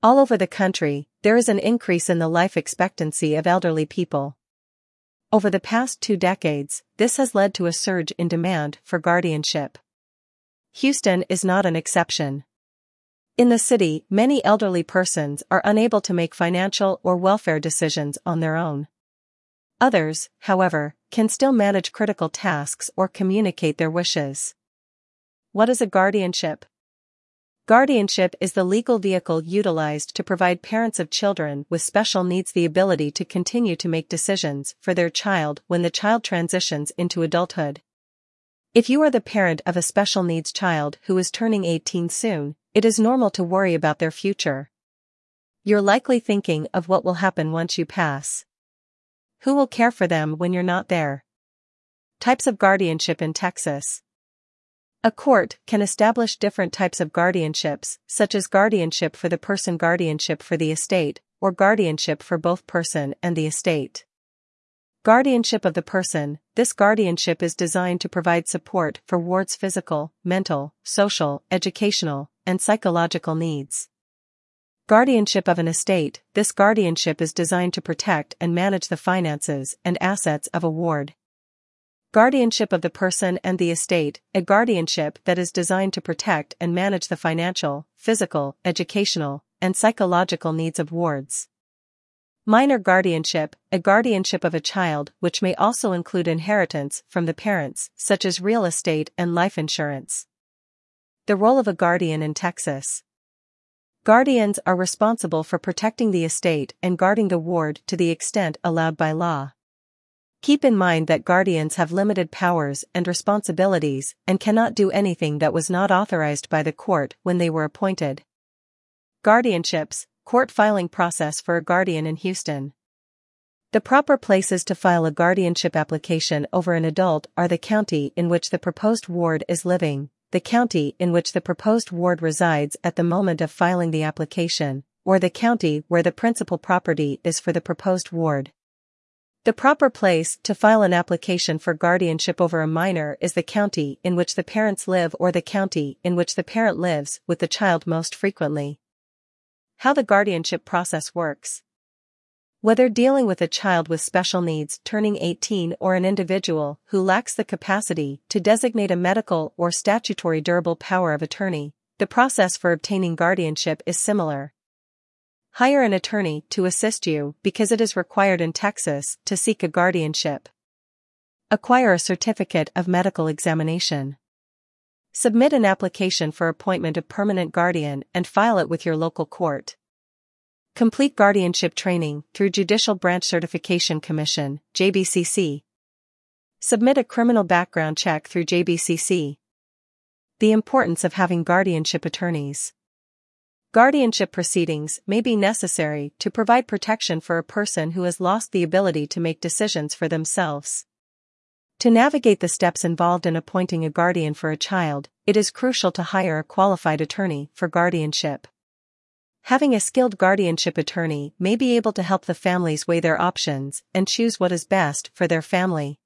All over the country, there is an increase in the life expectancy of elderly people. Over the past two decades, this has led to a surge in demand for guardianship. Houston is not an exception. In the city, many elderly persons are unable to make financial or welfare decisions on their own. Others, however, can still manage critical tasks or communicate their wishes. What is a guardianship? Guardianship is the legal vehicle utilized to provide parents of children with special needs the ability to continue to make decisions for their child when the child transitions into adulthood. If you are the parent of a special needs child who is turning 18 soon, it is normal to worry about their future. You're likely thinking of what will happen once you pass. Who will care for them when you're not there? Types of guardianship in Texas. A court can establish different types of guardianships, such as guardianship for the person guardianship for the estate, or guardianship for both person and the estate. Guardianship of the person, this guardianship is designed to provide support for ward's physical, mental, social, educational, and psychological needs. Guardianship of an estate, this guardianship is designed to protect and manage the finances and assets of a ward. Guardianship of the person and the estate, a guardianship that is designed to protect and manage the financial, physical, educational, and psychological needs of wards. Minor guardianship, a guardianship of a child which may also include inheritance from the parents, such as real estate and life insurance. The role of a guardian in Texas. Guardians are responsible for protecting the estate and guarding the ward to the extent allowed by law. Keep in mind that guardians have limited powers and responsibilities and cannot do anything that was not authorized by the court when they were appointed. Guardianships, court filing process for a guardian in Houston. The proper places to file a guardianship application over an adult are the county in which the proposed ward is living, the county in which the proposed ward resides at the moment of filing the application, or the county where the principal property is for the proposed ward. The proper place to file an application for guardianship over a minor is the county in which the parents live or the county in which the parent lives with the child most frequently. How the guardianship process works. Whether dealing with a child with special needs turning 18 or an individual who lacks the capacity to designate a medical or statutory durable power of attorney, the process for obtaining guardianship is similar. Hire an attorney to assist you because it is required in Texas to seek a guardianship. Acquire a certificate of medical examination. Submit an application for appointment of permanent guardian and file it with your local court. Complete guardianship training through Judicial Branch Certification Commission, JBCC. Submit a criminal background check through JBCC. The importance of having guardianship attorneys. Guardianship proceedings may be necessary to provide protection for a person who has lost the ability to make decisions for themselves. To navigate the steps involved in appointing a guardian for a child, it is crucial to hire a qualified attorney for guardianship. Having a skilled guardianship attorney may be able to help the families weigh their options and choose what is best for their family.